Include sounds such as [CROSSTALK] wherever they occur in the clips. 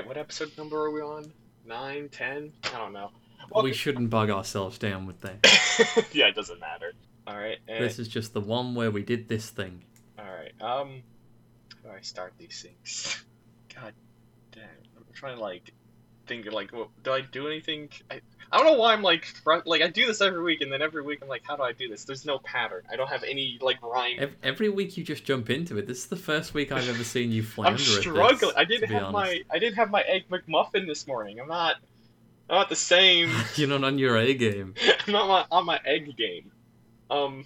right, what episode number are we on? Nine, ten? I don't know. We shouldn't bug ourselves down with that. [LAUGHS] yeah, it doesn't matter. All right. And, This is just the one where we did this thing. all right. Um, how do I start these things? [LAUGHS] God damn. I'm trying to like think of like, what, do I do anything? I, I don't know why I'm like fr- like I do this every week, and then every week I'm like, how do I do this? There's no pattern. I don't have any like rhyme. Ev- Every week you just jump into it. This is the first week I've ever seen you [LAUGHS] flounder. I'm at this. struggling. I didn't have honest. my I didn't have my egg McMuffin this morning. I'm not. I'm not the same. [LAUGHS] You're not on your A game. [LAUGHS] I'm not my, on my egg game. Um.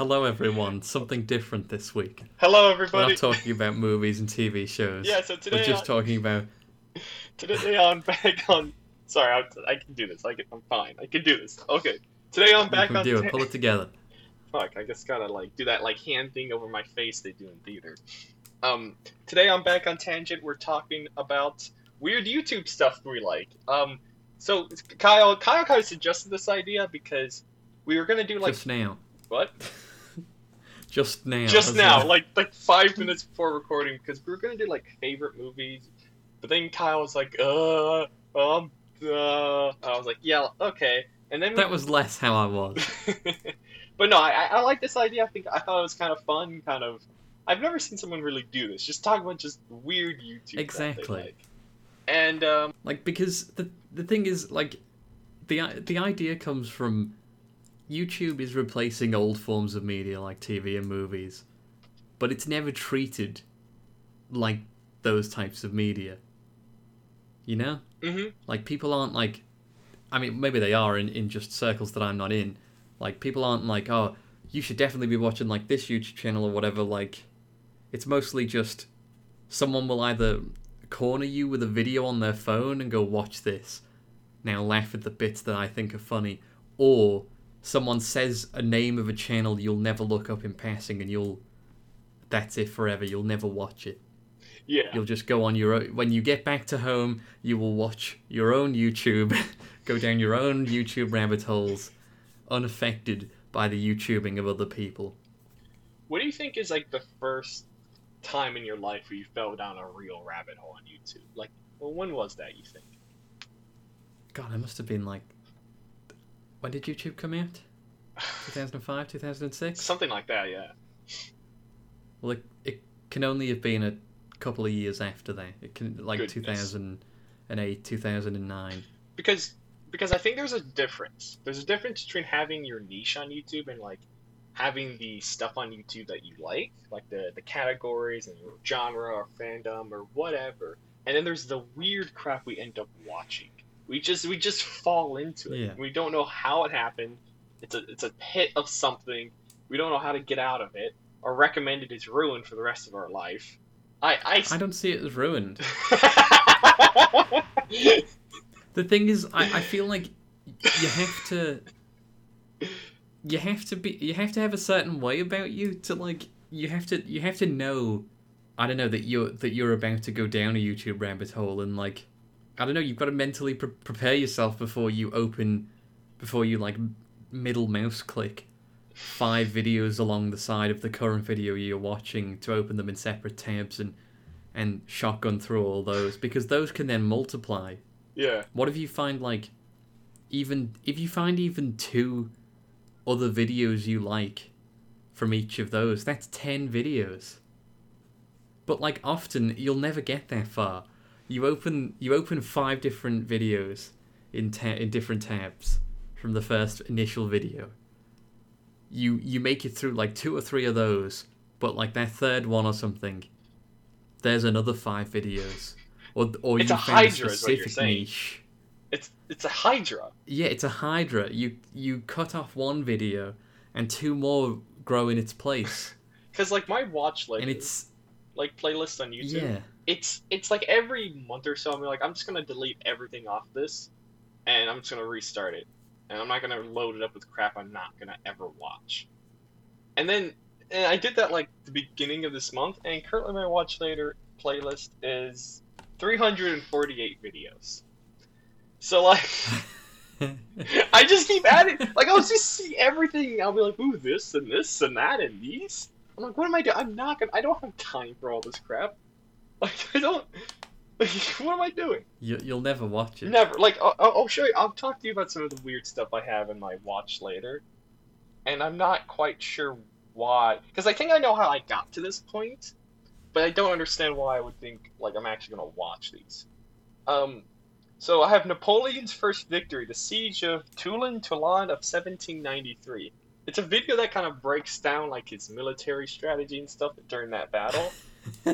Hello, everyone. Something different this week. Hello, everybody. We're not talking about movies and TV shows. Yeah, so today. We're just talking about. [LAUGHS] today I on back on. Sorry, I, I can do this. I can, I'm fine. I can do this. Okay. Today on You back on. can on. do Ta- it. [LAUGHS] Pull it together. Fuck, I just gotta like do that like hand thing over my face they do in theater. Um, today on Back on Tangent, we're talking about weird YouTube stuff we like. Um, so Kyle, Kyle kind of suggested this idea because we were gonna do like just now. what? [LAUGHS] Just now. Just now, well. like like five minutes before recording, because we were gonna do like favorite movies, but then Kyle was like, uh, um, uh, I was like, yeah, okay, and then we That was less how I was. [LAUGHS] but no, I, I I like this idea. I think I thought it was kind of fun. Kind of, I've never seen someone really do this. Just talk about just weird YouTube. Exactly. like. And um, like because the the thing is like the the idea comes from YouTube is replacing old forms of media like TV and movies, but it's never treated like those types of media. You know, mhm. like people aren't like, I mean, maybe they are in in just circles that I'm not in. Like people aren't like, oh, you should definitely be watching like this YouTube channel or whatever. Like, it's mostly just someone will either corner you with a video on their phone and go watch this. Now laugh at the bits that I think are funny, or someone says a name of a channel you'll never look up in passing and you'll that's it forever. You'll never watch it. yeah, You'll just go on your own. When you get back to home, you will watch your own YouTube, [LAUGHS] go down your own YouTube rabbit holes, unaffected by the YouTubing of other people. what do you think is like the first time in your life where you fell down a real rabbit hole on YouTube? Like, well, when was that? You think? God, I must have been like. When did YouTube come out? 2005, 2006? Something like that, yeah. Well, it, it can only have been a couple of years after that. It can like Goodness. 2008, 2009. because because I think there's a difference. There's a difference between having your niche on YouTube and like having the stuff on YouTube that you like, like the the categories and genre or fandom or whatever. And then there's the weird crap we end up watching. We just we just fall into it. Yeah. We don't know how it happened. It's a it's a pit of something. We don't know how to get out of it. Our recommended is ruined for the rest of our life. I I, I don't see it as ruined. [LAUGHS] The thing is, I, I feel like you have to, you have to be, you have to have a certain way about you to like, you have to, you have to know, I don't know that you're that you're about to go down a YouTube rabbit hole and like, I don't know, you've got to mentally pre- prepare yourself before you open, before you like middle mouse click five videos along the side of the current video you're watching to open them in separate tabs and and shotgun through all those because those can then multiply yeah. what if you find like even if you find even two other videos you like from each of those, that's 10 videos. But like often you'll never get that far. You open you open five different videos in ta- in different tabs from the first initial video. You you make it through like two or three of those, but like that third one or something, there's another five videos. Or or It's you found hydra a is what you're specific niche. It's it's a hydra. Yeah, it's a hydra. You you cut off one video, and two more grow in its place, [LAUGHS] Cause like my watch list, and it's like playlists on YouTube. yeah, It's it's like every month or so I'm like I'm just gonna delete everything off this, and I'm just gonna restart it, and I'm not gonna load it up with crap I'm not gonna ever watch. And then and I did that like the beginning of this month, and currently my watch later playlist is 348 videos. So like. [LAUGHS] I just keep adding. Like I'll just see everything. I'll be like, ooh, this and this and that and these. I'm like, what am I doing? I'm not gonna. I don't have time for all this crap. [LAUGHS] Like I don't. Like, [LAUGHS] what am I doing? You, you'll never watch it. Never. Like I'll, I'll I'll show you. I'll talk to you about some of the weird stuff I have in my watch later, and I'm not quite sure why. Because I think I know how I got to this point, but I don't understand why I would think like I'm actually gonna watch these. Um, so I have Napoleon's first victory, the siege of Toulon, Toulon of 1793. It's a video that kind of breaks down like his military strategy and stuff during that battle. [LAUGHS]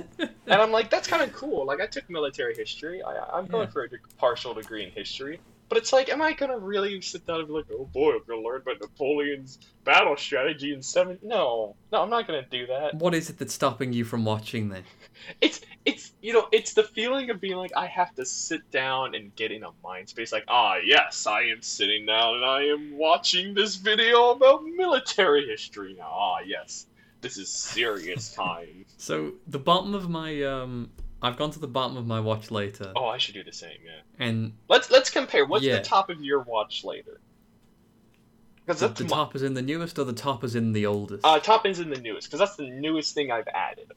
And I'm like, that's kind of cool. Like, I took military history. I, I'm going Yeah. for a de- partial degree in history. But it's like, am I gonna really sit down and be like, oh boy, I'm gonna learn about Napoleon's battle strategy in seven? No, no, I'm not gonna do that. what is it that's stopping you from watching then? [LAUGHS] It's, it's, you know, it's the feeling of being like, I have to sit down and get in a mind space. Like, ah, yes, I am sitting down and I am watching this video about military history now. Ah, yes, this is serious time. [LAUGHS] So the bottom of my um, I've gone to the bottom of my watch later, oh, I should do the same. Yeah. and Let's let's compare. What's Yeah. the top of your watch later? Because the, the my- top is in the newest or the top is in the oldest. uh, top is in the newest because that's the newest thing I've added.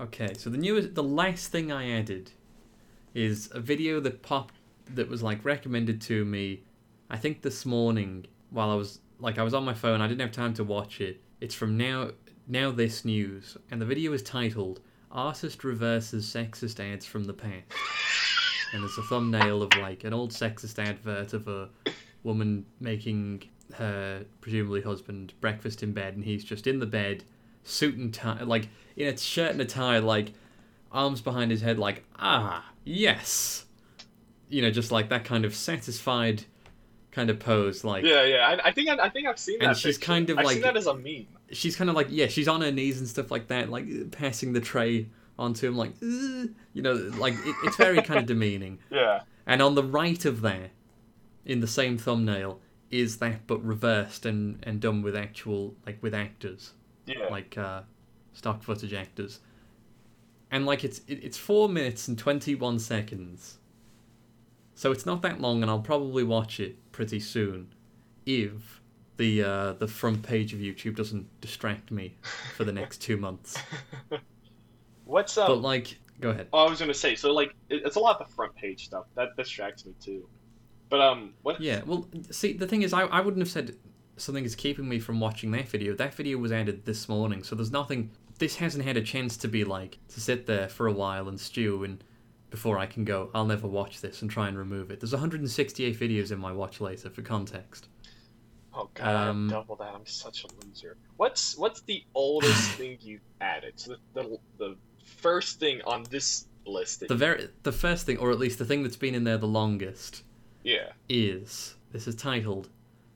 Okay, so the newest, the last thing I added is a video that popped that was like recommended to me. I think this morning while I was like I was on my phone. I didn't have time to watch it. It's from now NowThis News, and the video is titled "Artist Reverses Sexist Ads from the Past." And there's a thumbnail of like an old sexist advert of a woman making her presumably husband breakfast in bed, and he's just in the bed, suit and tie, like in a shirt and a tie, like arms behind his head, like ah yes, you know, just like that kind of satisfied kind of pose, like Yeah, yeah. I, I think I, I think I've seen that. And she's picture. kind of I've like- seen that as a meme. she's kind of like yeah, she's on her knees and stuff like that, like passing the tray onto him, like "Ugh," you know, like it, it's very kind of [LAUGHS] demeaning. Yeah. And on the right of there, in the same thumbnail, is that but reversed and, and done with actual like with actors, Yeah. like uh, stock footage actors. And like it's it, it's four minutes and twenty one seconds. So it's not that long, and I'll probably watch it pretty soon, if the uh, the front page of YouTube doesn't distract me for the next two months. [LAUGHS] What's up? But like, go ahead. oh, I was gonna say. So like, it, it's a lot of the front page stuff that distracts me too. But um, what? Yeah, well, see, the thing is, I, I wouldn't have said something is keeping me from watching that video. That video was added this morning, so there's nothing. This hasn't had a chance to be like to sit there for a while and stew and before I can go. I'll never watch this and try and remove it. There's 168 videos in my watch later for context. Oh god, Um, double that. I'm such a loser. What's what's the oldest [SIGHS] thing you've added? So the, the the first thing on this list. The very the first thing, or at least the thing that's been in there the longest, yeah. is this is titled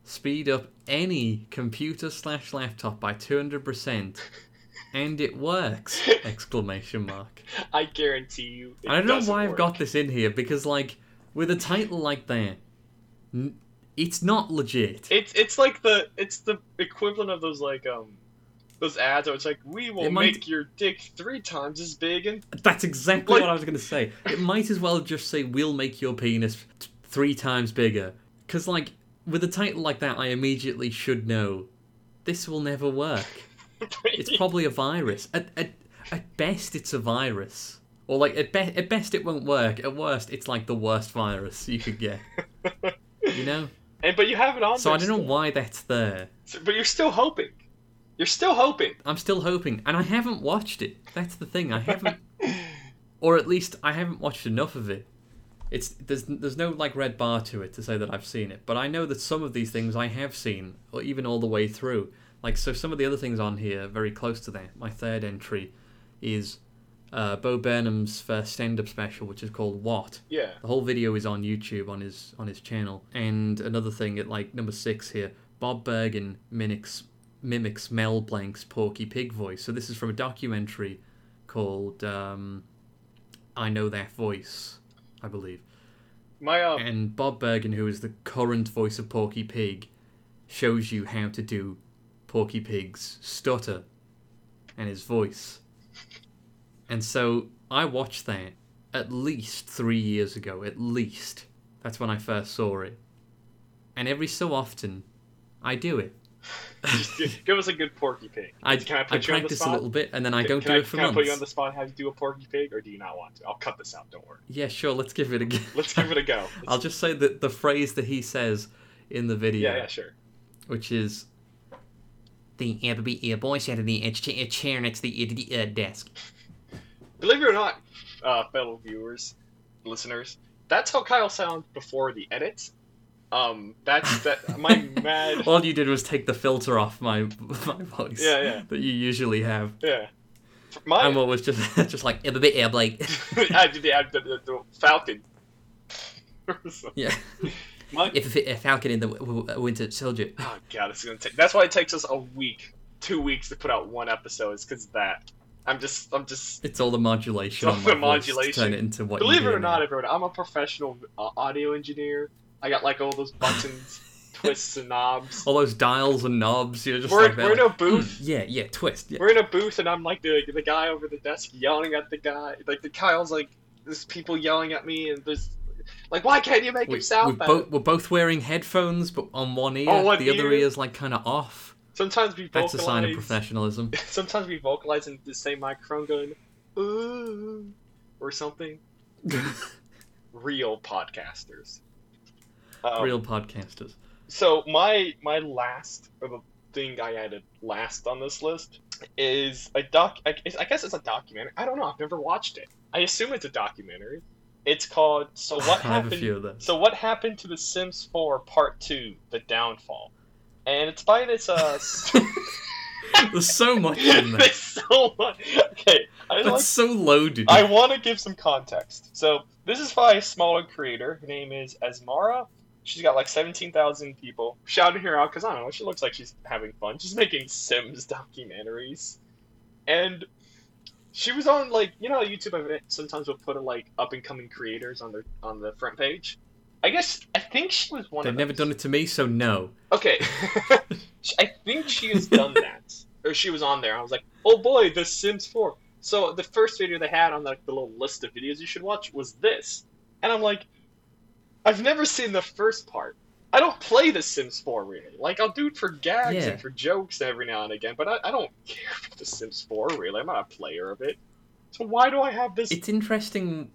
"Speed up any computer slash laptop by 200 percent." [LAUGHS] And it works! [LAUGHS] Exclamation mark. I guarantee you. I don't know why I've got this in here because, like, with a title like that, n- it's not legit. It's it's like the it's the equivalent of those like um those ads where it's like we will might- make your dick three times as big and That's exactly Like- what I was going to say. It might as well just say, "We'll make your penis t- three times bigger," because, like, with a title like that, I immediately should know this will never work. It's [LAUGHS] probably a virus. At, at, at best, it's a virus. Or, like, at, be- at best, it won't work. At worst, it's like the worst virus you could get. You know? [LAUGHS] and but you have it on. So I don't know why that's there. So- But you're still hoping. You're still hoping. I'm still hoping, and I haven't watched it. That's the thing. I haven't, [LAUGHS] or at least I haven't watched enough of it. It's there's there's no like red bar to it to say that I've seen it, but I know that some of these things I have seen, or even all the way through. Like so, some of the other things on here very close to that. My third entry is uh, Bo Burnham's first stand-up special, which is called What. Yeah. The whole video is on YouTube on his on his channel. And another thing at like number six here, Bob Bergen mimics mimics Mel Blanc's Porky Pig voice. So this is from a documentary called um, I Know That Voice, I believe. My um. And Bob Bergen, who is the current voice of Porky Pig, shows you how to do Porky Pig's stutter and his voice. And so I watched that at least three years ago, at least. That's when I first saw it. And every so often, I do it. Give us a good Porky Pig. I, Can I I put you on the practice a little bit and then I Can- don't can do I, it for months. can I put you on the spot how you do a Porky Pig, or do you not want to? I'll cut this out. Don't worry. Yeah, sure. Let's give it a go. Let's give it a go. [LAUGHS] I'll just say that the phrase that he says in the video, Yeah, yeah, sure. which is the the uh, boy sat in the ch- uh, chair next to the, the uh, desk. Believe it or not, uh, fellow viewers, listeners, that's how Kyle sounds before the edits. Um, that's that. My [LAUGHS] mad. All you did was take the filter off my [LAUGHS] my voice. Yeah, yeah. That you usually have. Yeah. My. And what was just [LAUGHS] just like a bit yeah, like I did the, the, the, the Falcon. yeah. My, If a, a falcon in the winter soldier. oh god, it's gonna take. That's why it takes us a week, two weeks to put out one episode. Is because that. I'm just, I'm just. It's all the modulation. It's all the modulation. Turn it into what. Believe it or not, now. everyone, I'm a professional uh, audio engineer. I got like all those buttons, [LAUGHS] twists, and knobs. all those dials and knobs. You're just We're, like we're in a booth. "Mm, [CLEARS THROAT] yeah, yeah, twist. Yeah. We're in a booth, and I'm like the the guy over the desk yelling at the guy. Like the Kyle's like, there's people yelling at me, and there's like, why can't you make We, him sound we better? both, we're both wearing headphones, but on one ear, one the other ear. is like kind of off. Sometimes we That's a sign of professionalism. [LAUGHS] Sometimes we vocalize in the same microphone, going ooh or something. [LAUGHS] Real podcasters. Um, Real podcasters. So my my last or the thing I added last on this list is a doc. I guess it's a documentary. I don't know. I've never watched it. I assume it's a documentary. It's called "So [LAUGHS] What I have a Happened." few of those. So what happened to The Sims 4 Part Two: The Downfall, and it's by this uh. [LAUGHS] [LAUGHS] There's so much in there. There's so much. Okay, I That's like so loaded. I want to give some context. So this is by a smaller creator. Her name is Asmara. She's got like 17,000 people shouting her out because I don't know. She looks like she's having fun. She's making Sims documentaries, and she was on like you know YouTube. Sometimes will put like up and coming creators on their on the front page. I guess I think she was one They've never done it to me, so no. Okay. [LAUGHS] I think she has done that. Or she was on there. I was like, oh boy, The Sims 4. So the first video they had on like the little list of videos you should watch was this. And I'm like, I've never seen the first part. I don't play The Sims 4 really. Like, I'll do it for gags Yeah. and for jokes every now and again, but I, I don't care for The Sims 4 really. I'm not a player of it. So why do I have this? It's interesting.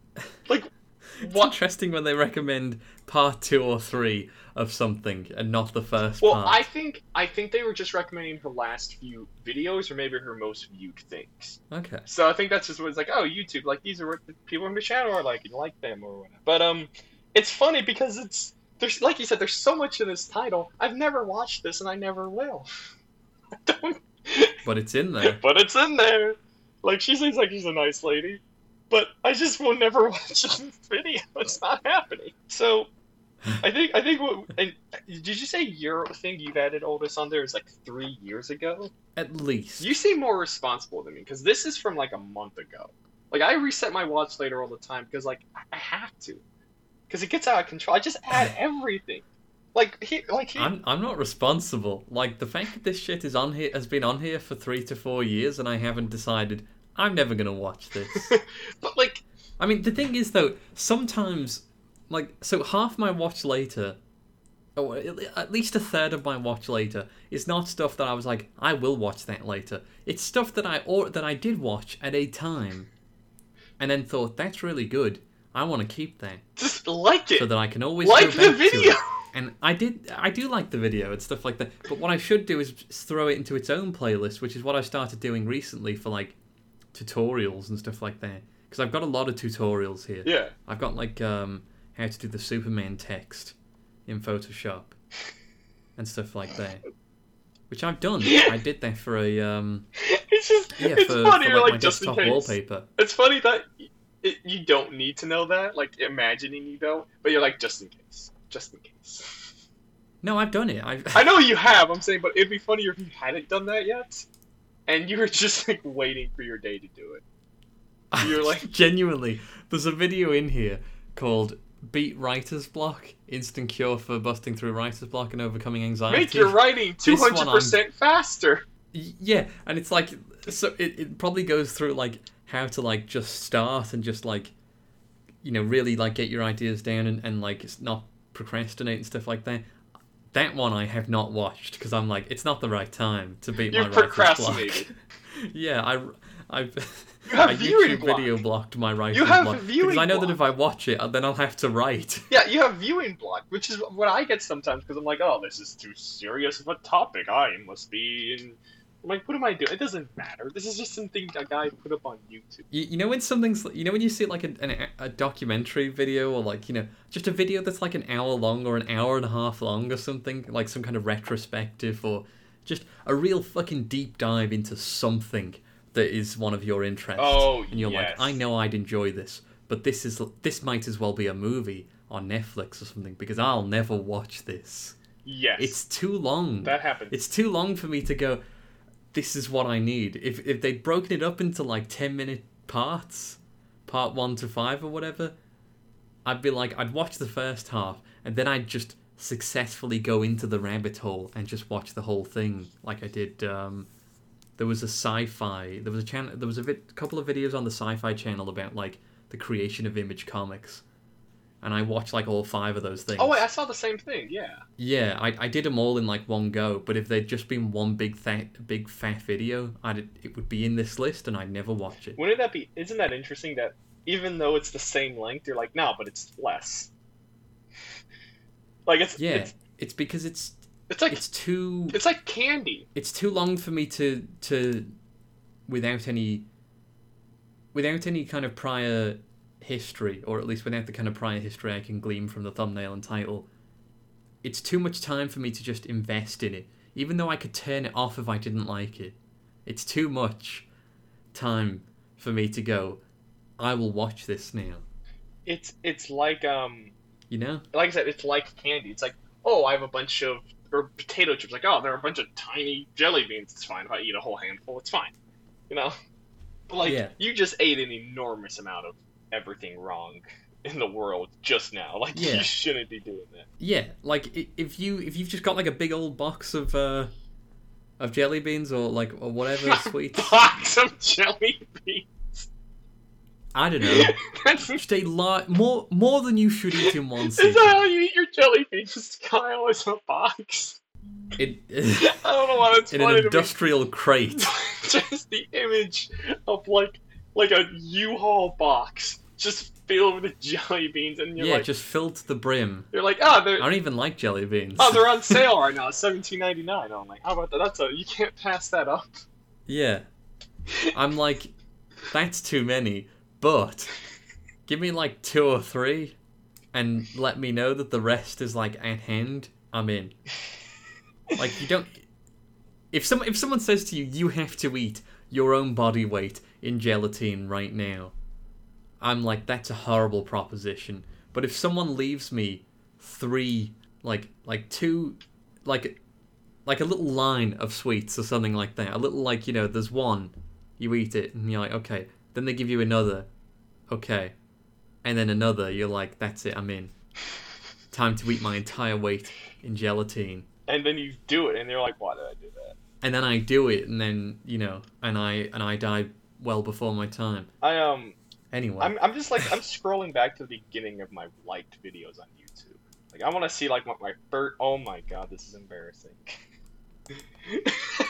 Like, [LAUGHS] It's what? interesting when they recommend part two or three of something and not the first Well, part. I think I think they were just recommending her last few videos or maybe her most viewed things. Okay. So I think that's just what it's like. Oh, YouTube, like these are what the people in the channel are like, and like them or whatever. But um, it's funny because it's there's like you said, there's so much in this title. I've never watched this, and I never will. I [LAUGHS] don't. But it's in there. But it's in there. Like she seems like she's a nice lady, but I just will never [LAUGHS] watch this video. It's not happening. So. I think I think what and did you say your thing you've added this on there is like three years ago? At least. You seem more responsible than me because this is from like a month ago. Like I reset my watch later all the time because like I have to, because it gets out of control. I just add [SIGHS] everything. Like he, like he, I'm I'm not responsible. Like the fact that this shit is on here has been on here for three to four years and I haven't decided I'm never gonna watch this. [LAUGHS] but like I mean the thing is though, sometimes like so half my watch later or at least a third of my watch later is not stuff that I was like, I will watch that later. It's stuff that I or that I did watch at a time and then thought, that's really good. I want to keep that. just like it, So that I can always like the back to it. video. And I did, I do like the video and stuff like that. But what I should do is throw it into its own playlist, which is what I started doing recently for like tutorials and stuff like that. Because I've got a lot of tutorials here. Yeah, I've got like um, how to do the Superman text in Photoshop and stuff like that, which I've done. I did that for a um, it's just yeah it's for, funny. for like, like just in desktop case. wallpaper. It's funny that it, you don't need to know that, like imagining you don't, but you're like just in case, just in case. No, I've done it. I've I know you have. I'm saying, but it'd be funnier if you hadn't done that yet, and you were just like waiting for your day to do it. [LAUGHS] You're like- genuinely. There's a video in here called "Beat Writer's Block: Instant Cure for Busting Through Writer's Block and Overcoming Anxiety." Make your writing 200 percent faster. Yeah, and it's like so it, it probably goes through like how to like just start and just like you know really like get your ideas down and, and like it's not procrastinate and stuff like that. that one I have not watched because I'm like, it's not the right time to beat You my writer's block. procrastinated. [LAUGHS] yeah, I, I've. You [LAUGHS] have I viewing block. video blocked my writer's You have block viewing because I know that if I watch it, then I'll have to write. Yeah, you have viewing block, which is what I get sometimes because I'm like, oh, this is too serious of a topic. I must be in. I'm like, what am I doing? It doesn't matter. This is just something a guy put up on YouTube. You, you know when something's you know when you see like a, an, a documentary video or like you know just a video that's like an hour long or an hour and a half long or something like some kind of retrospective or just a real fucking deep dive into something that is one of your interests. Oh, and you're yes. like, I know I'd enjoy this, but this is this might as well be a movie on Netflix or something because I'll never watch this. Yes, It's too long. that happens. It's too long for me to go. This is what I need. If if they'd broken it up into like ten minute parts, part one to five or whatever, I'd be like, I'd watch the first half and then I'd just successfully go into the rabbit hole and just watch the whole thing, like I did. Um, there was a sci-fi. There was a channel. There was a vid- couple of videos on the Sci-Fi Channel about like the creation of Image Comics, and I watched like all five of those things. oh wait, I saw the same thing. Yeah. Yeah, I, I did them all in like one go, but if they'd just been one big fat big fat video, I'd it would be in this list and I'd never watch it. Wouldn't that be? Isn't that interesting? That even though it's the same length, you're like, no, but it's less. Like it's Yeah, it's, it's because it's it's like it's too it's like candy. it's too long for me to to without any without any kind of prior history or at least without the kind of prior history I can glean from the thumbnail and title it's too much time for me to just invest in it even though I could turn it off if I didn't like it it's too much time for me to go I will watch this now It's it's like um you know like I said, it's like candy. It's like, oh, I have a bunch of or potato chips. Like, oh, there are a bunch of tiny jelly beans. It's fine if I eat a whole handful. It's fine, you know. But [LAUGHS] like, Yeah. you just ate an enormous amount of everything wrong [LAUGHS] in the world just now. Like, Yeah. you shouldn't be doing that. Yeah, like if you if you've just got like a big old box of uh of jelly beans or like or whatever [LAUGHS] sweets, Box of jelly beans. I don't know, just a lot more more than you should eat in one [LAUGHS] is sitting. that how you eat your jelly beans, Kyle? Is a box? In, I don't know why that's in an funny to me. industrial crate. just the image of like like a U-Haul box just filled with jelly beans, and you're Yeah, like, just filled to the brim. you're like, oh, I don't even like jelly beans. oh, they're on [LAUGHS] sale right now, seventeen ninety nine. I'm like, how about that? That's a you can't pass that up. Yeah, I'm like, that's too many. But give me like two or three, and let me know that the rest is like at hand. I'm in. Like you don't. If some if someone says to you, you have to eat your own body weight in gelatine right now, I'm like, that's a horrible proposition. But if someone leaves me three, like like two, like like a little line of sweets or something like that, a little like you know, there's one, you eat it and you're like, okay. Then they give you another, okay, and then another. You're like, that's it, I'm in. [LAUGHS] Time to eat my entire weight in gelatine. And then you do it, and they're like, why did I do that? and then I do it, and then you know, and I and I die well before my time. I um, Anyway, I'm I'm just like I'm scrolling back to the beginning of my liked videos on YouTube. Like I want to see like what my first. Oh my god, this is embarrassing.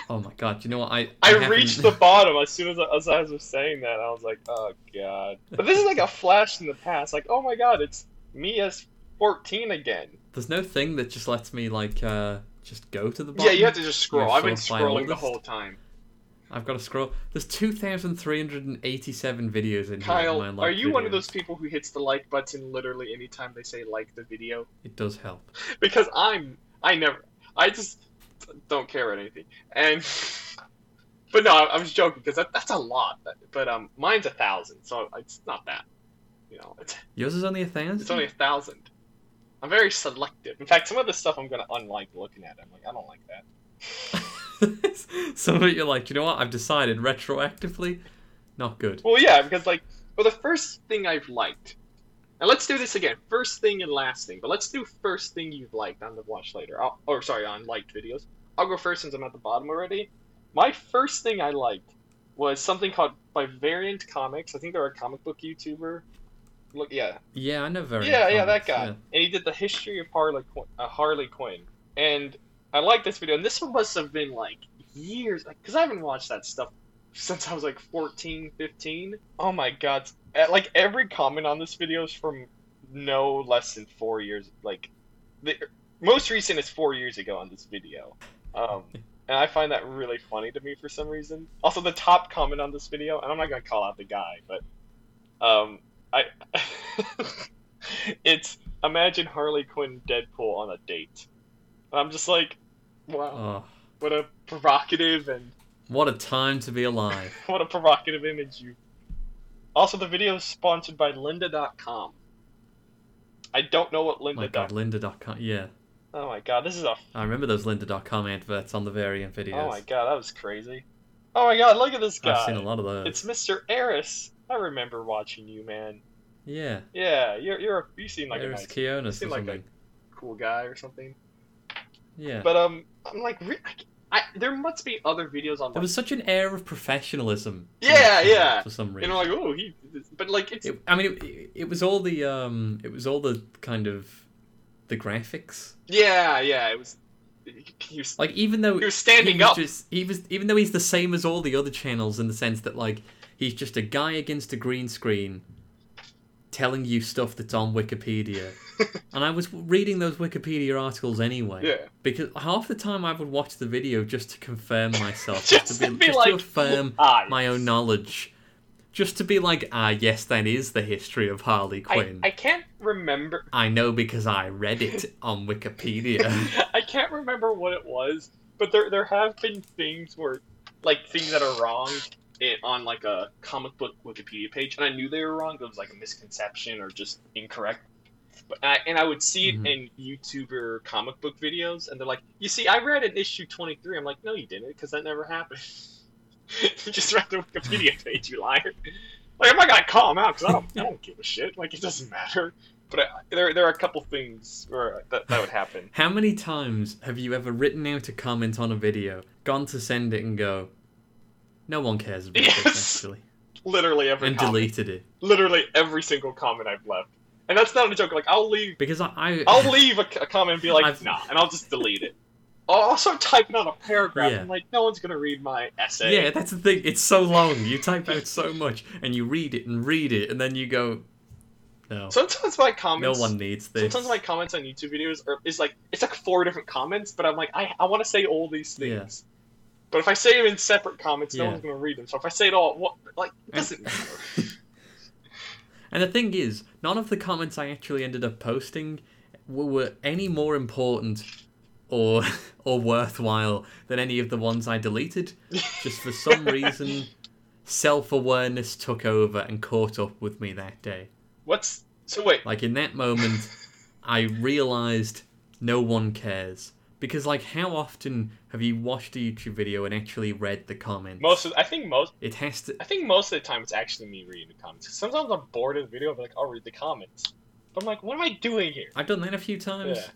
oh my god, you know what? I I haven't- reached the [LAUGHS] bottom as soon as I, as I was saying that. I was like, oh god. But this is like a flash in the past. Like, oh my god, it's me as 14 again. There's no thing that just lets me like uh just go to the bottom. Yeah, you have to just scroll. I've been scrolling the whole time. I've got to scroll. There's 2,387 videos in here. Kyle, are you one of those people who hits the like button literally anytime they say like the video? It does help. [LAUGHS] Because I'm, I never, I just don't care about anything. And, [LAUGHS] but no, I, I was joking because that, that's a lot. But, but um, mine's a thousand, so it's not that. You know, it's Yours is only a thousand. It's only a thousand. I'm very selective. In fact, some of the stuff I'm gonna unlike looking at. I'm like, I don't like that. [LAUGHS] [LAUGHS] Some of it you're like, you know what? I've decided retroactively, not good. Well, yeah, because like, well, the first thing I've liked. And let's do this again. First thing and last thing. But let's do first thing you've liked on the watch later. I'll, or sorry, on liked videos. I'll go first since I'm at the bottom already. My first thing I liked was something called by Variant Comics. I think they're a comic book YouTuber. Look, yeah, Yeah, I know very. yeah, yeah, that guy. yeah. And he did the history of Harley Qu- uh, Harley Quinn. and I like this video. And this one must have been like years, because I haven't watched that stuff since I was like 14, 15. Oh my god! Like every comment on this video is from no less than four years. Like the most recent is four years ago on this video. Um, and I find that really funny to me for some reason. Also, the top comment on this video, and I'm not gonna call out the guy, but um, I [LAUGHS] it's imagine Harley Quinn Deadpool on a date. I'm just like, wow, Oh, what a provocative and what a time to be alive. [LAUGHS] what a provocative image you. Also, the video is sponsored by Lynda.com. I don't know what Lynda. My God, Lynda.com. Yeah, oh my god, this is a. I remember those Lynda.com adverts on the variant videos. Oh my god, that was crazy. Oh my god, look at this guy. I've seen a lot of those. It's Mr. Eris. I remember watching you, man. Yeah, Yeah, you're you're a, you seem like a Eris nice, Kionis or seem like a- cool guy or something. Yeah. But um, I'm like, re- I, I, there must be other videos on. there Like, was such an air of professionalism. Yeah, yeah. For some reason, you know, like oh he, but like it's It, I mean, it, it was all the um, it was all the kind of the graphics. yeah, yeah. It was. He was, Like even though he was standing he was up. just he was even though he's the same as all the other channels in the sense that like he's just a guy against a green screen telling you stuff that's on Wikipedia. [LAUGHS] and I was reading those Wikipedia articles anyway. Yeah. Because half the time I would watch the video just to confirm myself, just, [LAUGHS] Just to be, be just like, to affirm ah, my own knowledge. Just to be like, ah, yes, that is the history of Harley Quinn. I can't remember. [LAUGHS] I know because I read it on Wikipedia. I can't remember what it was, but there there have been things where, like things that are wrong it, on like a comic book Wikipedia page, and I knew they were wrong. It was like a misconception or just incorrect. But I, and I would see it Mhm. in YouTuber comic book videos, and they're like, "You see, I read an issue twenty three. I'm like, "No, you didn't, because that never happened. you [LAUGHS] just read the Wikipedia [LAUGHS] page, you liar." Like I'm not gonna call him out because I don't, I don't give a shit. Like it doesn't matter. But I, there, there are a couple things where uh, that, that would happen. How many times have you ever written out a comment on a video, gone to send it and go, no one cares about Yes. this actually, Literally every and comment. deleted it? Literally every single comment I've left. And that's not a joke. Like I'll leave, Because I, I I'll leave a, a comment and be like, I've- nah, and I'll just delete it. I'll also type on a paragraph. Yeah. I'm like, no one's gonna read my essay. yeah, that's the thing. It's so long. You type out so much, and you read it and read it, and then you go, no, Sometimes my comments. no one needs this. Sometimes my comments on YouTube videos are is like it's like four different comments, but I'm like I, I want to say all these things. Yeah. But if I say them in separate comments, no one's gonna read them. So if I say it all, what like it doesn't matter. [LAUGHS] And the thing is, none of the comments I actually ended up posting were, any more important or [LAUGHS] or worthwhile than any of the ones I deleted. Just for some [LAUGHS] reason, self awareness took over and caught up with me that day. What's so wait? Like in that moment, [LAUGHS] I realized no one cares. Because like, how often have you watched a YouTube video and actually read the comments? Most of I think most It has to. I think most of the time it's actually me reading the comments. Sometimes I'm bored of the video, I'm like, I'll read the comments. But I'm like, what am I doing here? I've done that a few times. Yeah.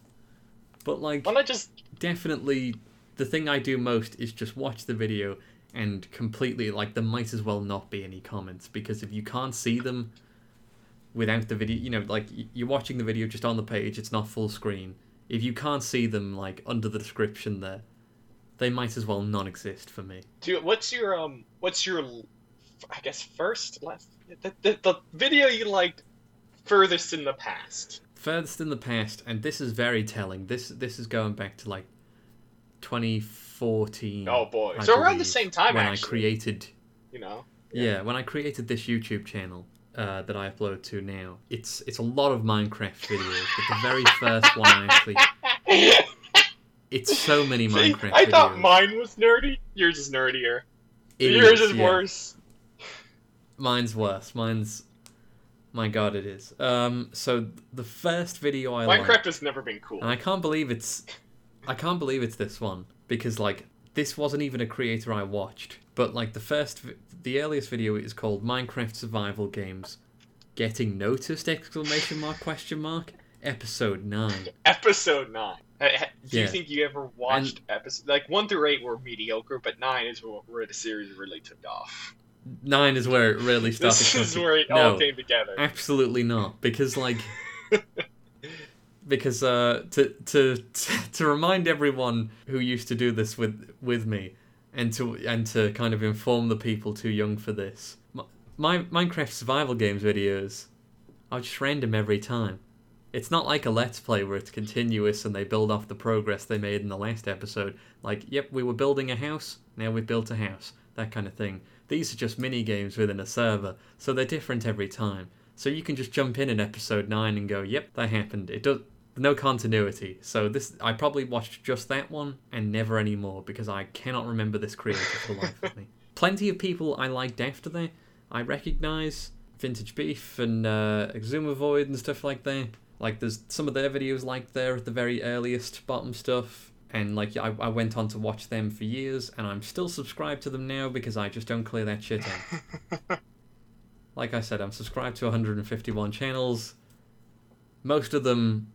But like, Why not just definitely the thing I do most is just watch the video and completely like there might as well not be any comments because if you can't see them without the video, you know, like you're watching the video just on the page, it's not full screen. If you can't see them like under the description there, they might as well non-exist for me. do? What's your um? What's your? I guess first last the, the, the video you liked furthest in the past. Furthest in the past, and this is very telling. This this is going back to like 2014. Oh boy! I so around the same time, when actually. I created You know. Yeah, when I created this YouTube channel uh, that I upload to now, it's it's a lot of Minecraft videos. But the very first one, I actually, [LAUGHS] it's so many See, Minecraft I videos. thought mine was nerdy. Yours is nerdier. It Yours is yeah. worse. Mine's worse. Mine's, my god, it is. Um, so the first video I Minecraft liked, has never been cool. and I can't believe it's, I can't believe it's this one because like this wasn't even a creator I watched. But like the first, the earliest video is called Minecraft Survival Games, getting noticed! Exclamation mark question mark. Episode nine. Episode nine. Ha- Do you Yeah. think you ever watched episode like one through eight were mediocre, but nine is where the series really took off. Nine is where it really started. This is where it no, all came together. absolutely not. Because like [LAUGHS] because uh, to, to [LAUGHS] to remind everyone who used to do this with with me, and to and to kind of inform the people too young for this, my, Minecraft survival games videos are just random every time. It's not like a let's play where it's continuous and they build off the progress they made in the last episode. Like, yep, we were building a house, now we've built a house, that kind of thing. These are just mini games within a server, so they're different every time. So you can just jump in in episode nine and go, "Yep, that happened." It does no continuity. So this I probably watched just that one and never any more because I cannot remember this creator for the life of me. [LAUGHS] Plenty of people I liked after that. I recognise Vintage Beef and uh, Xisuma and stuff like that. Like there's some of their videos like there at the very earliest bottom stuff. And like I, I went on to watch them for years, and I'm still subscribed to them now because I just don't clear that shit out. [LAUGHS] like I said, I'm subscribed to 151 channels. Most of them,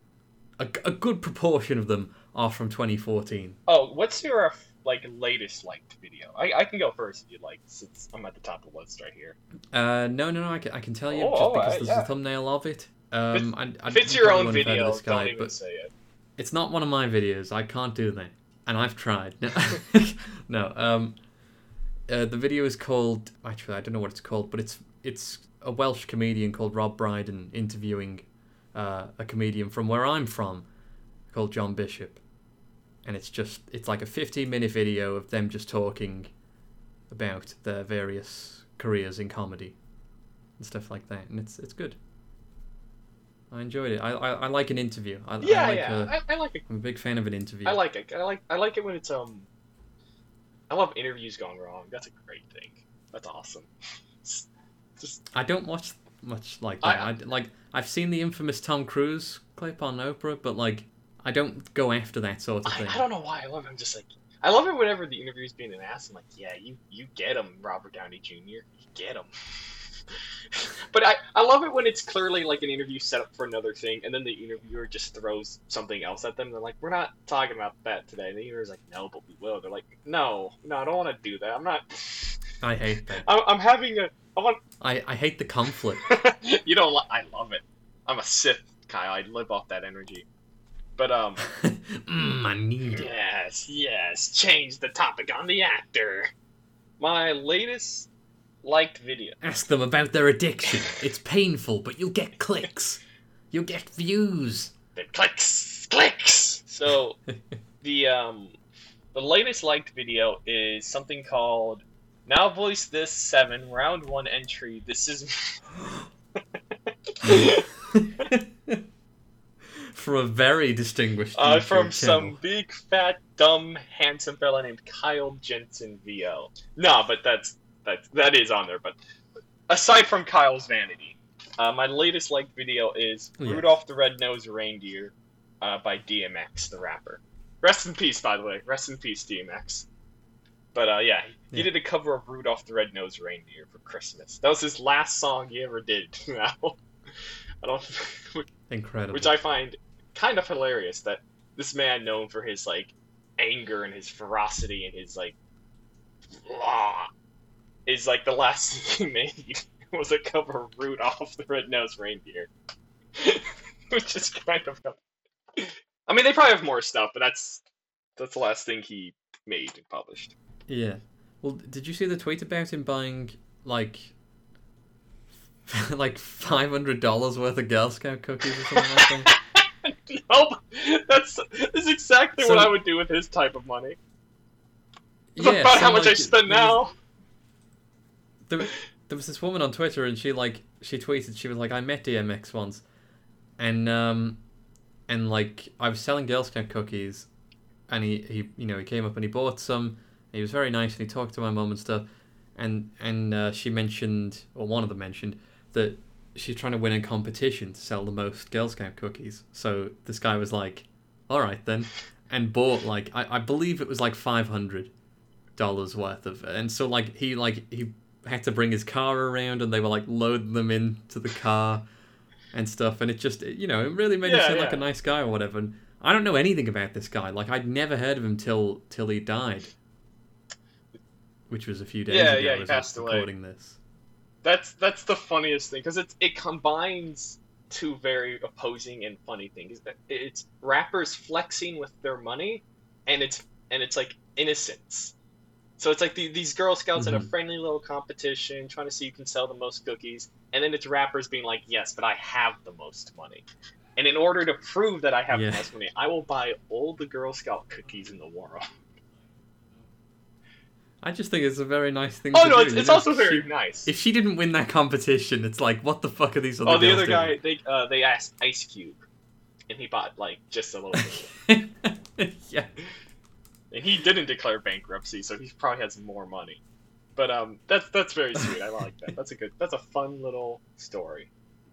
a, a good proportion of them, are from 2014. Oh, what's your like latest liked video? I, I can go first if you'd like, since I'm at the top of the list right here. Uh, no, no, no. I can, I can tell you Oh, just because right, there's yeah. a thumbnail of it. Um, I, I If it's you your own wouldn't have heard of video, this guy, don't even say it. it's not one of my videos. I can't do that, and I've tried. No, [LAUGHS] no. Um, uh, the video is called. Actually, I don't know what it's called, but it's it's a Welsh comedian called Rob Brydon interviewing uh, a comedian from where I'm from, called John Bishop, and it's just it's like a 15 minute video of them just talking about their various careers in comedy and stuff like that, and it's it's good. I enjoyed it. I I, I like an interview. I, Yeah, I like yeah. A, I, I like it. I'm a big fan of an interview. I like it. I like. I like it when it's um. I love interviews gone wrong. That's a great thing. That's awesome. [LAUGHS] Just I don't watch much like that. I, like I've seen the infamous Tom Cruise clip on Oprah, but like I don't go after that sort of I, thing. I don't know why I love it. I'm just like I love it whenever the interview's being an ass. I'm like, yeah, you you get him, Robert Downey Jr. You get him. [LAUGHS] but I, I love it when it's clearly like an interview set up for another thing, and then the interviewer just throws something else at them. They're like, we're not talking about that today. And the interviewer's like, no, but we will. They're like, no, no, I don't want to do that. I'm not. I hate that. I'm, I'm having a. I want. I, I hate the conflict. [LAUGHS] you don't. Li- I love it. I'm a Sith, Kyle. I live off that energy. But um. [LAUGHS] mm, I need it. Yes, yes. Change the topic on the actor. My latest liked video. Ask them about their addiction. It's painful, but you'll get clicks. You'll get views. The clicks, clicks. So [LAUGHS] the um, the latest liked video is something called "Now Voice This Seven Round One Entry." This is [LAUGHS] From a very distinguished uh, from some big fat dumb handsome fella named Kyle Jensen VO. No, but that's that that is on there. But aside from Kyle's vanity, uh, my latest liked video is Yes. Rudolph the Red-Nosed Reindeer uh, by DMX, the rapper. Rest in peace, by the way. Rest in peace, DMX. But uh, yeah, he Yeah. did a cover of Rudolph the Red-Nosed Reindeer for Christmas. That was his last song he ever did. [LAUGHS] Now, I don't, [LAUGHS] Incredible. which I find kind of hilarious that this man known for his like anger and his ferocity and his like blah, [LAUGHS] is like the last thing he made was a cover of Rudolph the Red-Nosed Reindeer, which is kind of. I mean, they probably have more stuff, but that's that's the last thing he made and published. Yeah. Well, did you see the tweet about him buying like [LAUGHS] like five hundred dollars worth of Girl Scout cookies or something like that? [LAUGHS] nope, that's that's exactly So- what I would do with his type of money. It's Yeah, [LAUGHS] about so, how much I spend now. There, there was this woman on Twitter, and she like she tweeted she was like, "I met DMX once, and um, and like I was selling Girl Scout cookies, and he he you know he came up and he bought some. He was very nice, and he talked to my mum and stuff, and and uh, she mentioned, or one of them mentioned that she's trying to win a competition to sell the most Girl Scout cookies. So this guy was like, "All right then," and bought like I, I believe it was like five hundred dollars worth of and so like he like he had to bring his car around and they were like loading them into the car and stuff. And it just you know it really made him Yeah, seem like a nice guy or whatever. And i don't know anything about this guy. Like i'd never heard of him till till he died which was a few days Yeah, ago yeah, he as I was passed away. recording this That's that's the funniest thing because it it combines two very opposing and funny things. It's rappers flexing with their money, and it's and it's like innocence. So it's like the, these Girl Scouts mm-hmm. in a friendly little competition, trying to see who can sell the most cookies, and then it's rappers being like, "Yes, but I have the most money." And in order to prove that I have yeah. the most money, I will buy all the Girl Scout cookies in the world. I just think it's a very nice thing. Oh no, it's, it's also very she, nice. If she didn't win that competition, it's like, what the fuck are these other? Oh, the other doing? guy, they uh, they asked Ice Cube, and he bought like just a little bit. [LAUGHS] yeah. And he didn't declare bankruptcy, so he probably has more money. But um, that's that's very sweet. I like that. That's a good. That's a fun little story.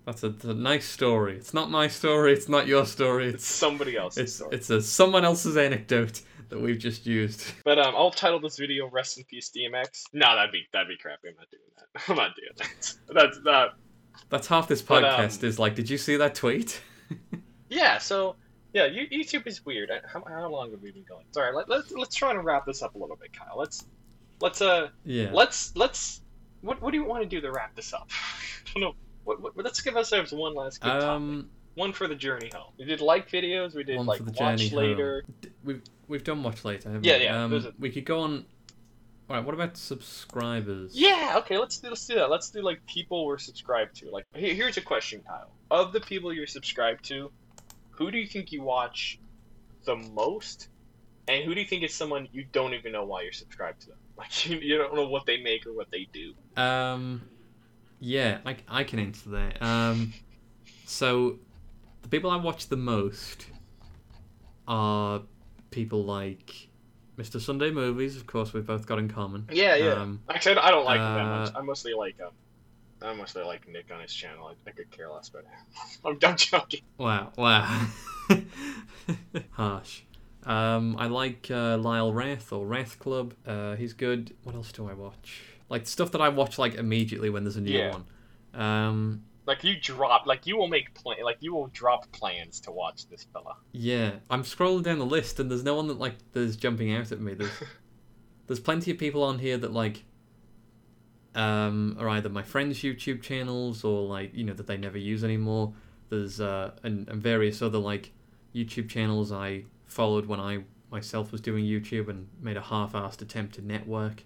That's a, a, nice story. It's not my story. It's not your story. It's, it's somebody else's it's, story. It's a someone else's anecdote that we've just used. [LAUGHS] But um, I'll title this video "Rest in Peace DMX." No, that'd be that'd be crappy. I'm not doing that. [LAUGHS] I'm not doing that. [LAUGHS] That's that. That's half this podcast but, um, is like. Did you see that tweet? yeah. So yeah, YouTube is weird. How, how long have we been going? Sorry, let, let's let's try to wrap this up a little bit, Kyle. Let's let's uh yeah let's let's what what do you want to do to wrap this up? I don't know. What, what, let's give ourselves one last good um, topic. One for the journey home. We did like videos. We did like watch later. Home. We've we've done watch later. yeah, we? yeah. Um, a... We could go on. All right. What about subscribers? Yeah. Okay. Let's do let's do that. Let's do like people we're subscribed to. Like here's a question, Kyle. Of the people you're subscribed to, who do you think you watch the most, and who do you think is someone you don't even know why you're subscribed to them? [LAUGHS] Like you, you don't know what they make or what they do. Um, yeah, I, I can answer that. Um, so the people I watch the most are people like Mr. Sunday Movies. Of course, we've both got in common. Yeah, yeah. Um, Actually, I don't like uh, him that much. I mostly like um, I mostly like Nick on his channel. I, I could care less, but [LAUGHS] I'm done joking. Wow, wow. [LAUGHS] Harsh. Um, I like uh, Lyle Rath or Rath Club. Uh, he's good. What else do I watch? Like stuff that I watch like immediately when there's a new yeah. one. Um, like you drop, like you will make plan, like you will drop plans to watch this fella. Yeah, I'm scrolling down the list and there's no one that like there's jumping out at me. There's [LAUGHS] there's plenty of people on here that like um, are either my friends' YouTube channels or like you know that they never use anymore. There's uh, and, and various other like YouTube channels I followed when I myself was doing YouTube and made a half-assed attempt to network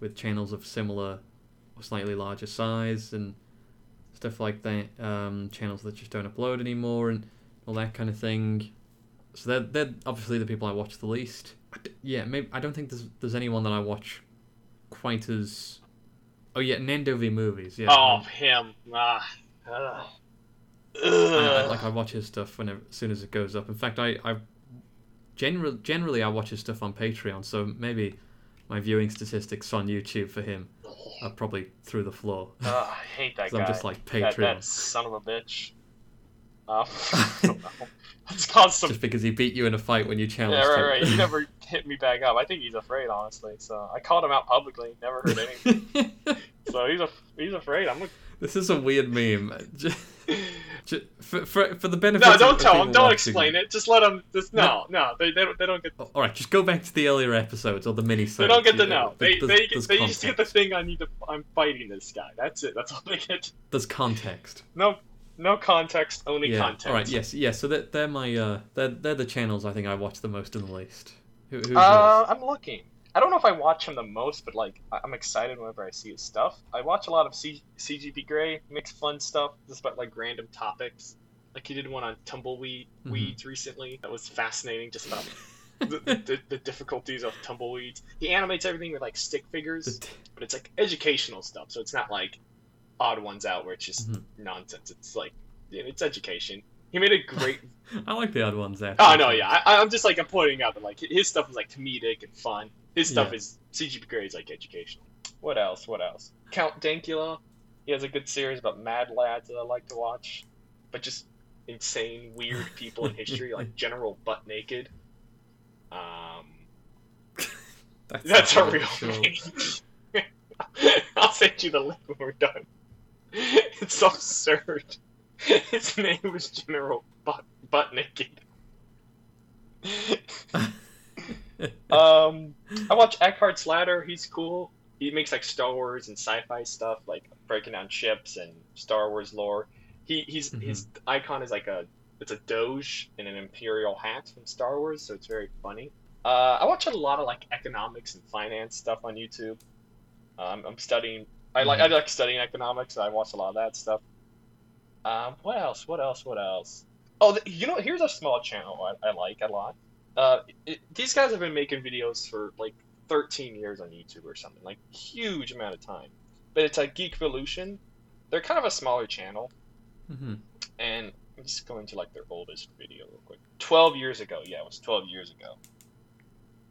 with channels of similar or slightly larger size and stuff like that. Um, channels that just don't upload anymore and all that kind of thing. So they're, they're obviously the people I watch the least. Yeah, maybe I don't think there's there's anyone that I watch quite as Oh yeah, Nando v movies. Yeah. Oh him. Ah. I, I, like I watch his stuff whenever as soon as it goes up. In fact, I I generally generally I watch his stuff on Patreon, so maybe my viewing statistics on YouTube for him are probably through the floor. Uh, I hate that [LAUGHS] guy. I'm just like Patreon. That, that son of a bitch. [LAUGHS] [LAUGHS] Uh, constant. Just because he beat you in a fight when you challenged him. Yeah, right, right. He never hit me back up. I think he's afraid, honestly. So I called him out publicly. Never heard anything. so he's a he's afraid. I'm. A... This is a weird meme. [LAUGHS] For, for, for the benefit. No, don't tell him. Don't watching. explain it. Just let him. Just no, no. no they, they don't. They don't get. All right, just go back to the earlier episodes or the mini. They don't get to know. They they, they, they just get the thing. I need to. I'm fighting this guy. That's it. That's all they get. There's context. No, no context, only yeah. context. All right. Yes. Yes. So they're, they're my uh they're they're the channels I think I watch the most in the least. Who, who's uh, I'm looking. I don't know if I watch him the most, but like I'm excited whenever I see his stuff. I watch a lot of C- CGP Grey, mixed fun stuff, just about like random topics. Like he did one on tumbleweed mm-hmm. weeds recently. That was fascinating, just about [LAUGHS] the, the, the, difficulties of tumbleweeds. He animates everything with like stick figures, but it's like educational stuff. So it's not like odd ones out where it's just mm-hmm. nonsense. It's like it's education. He made a great. [LAUGHS] I like the odd ones out. Oh no, yeah. I, am just like I'm pointing out that like his stuff is like comedic and fun. His stuff yeah. is CGP Grey is like educational. What else? What else? Count Dankula. He has a good series about mad lads that I like to watch, but just insane, weird people in history, like [LAUGHS] General Butt Naked. Um, [LAUGHS] that's, that's a real thing. I'll send you the link when we're done. It's so absurd. [LAUGHS] His name was General Butt, Butt Naked. [LAUGHS] um, I watch Eckhart's Ladder. He's cool. He makes like Star Wars and sci-fi stuff, like breaking down ships and Star Wars lore. He He he's Mhm. his icon is like a it's a doge in an imperial hat from Star Wars, so it's very funny. Uh, I watch a lot of like economics and finance stuff on YouTube. Um, I'm studying. I like I like studying economics. So I watch a lot of that stuff. Um, what else? What else? What else? Oh, th- you know, here's a small channel I, I like a lot. Uh, it, these guys have been making videos for like 13 years on YouTube or something, like huge amount of time. But it's a Geekvolution. They're kind of a smaller channel, hmm and I'm just going to like their oldest video real quick. 12 years ago, yeah, it was 12 years ago.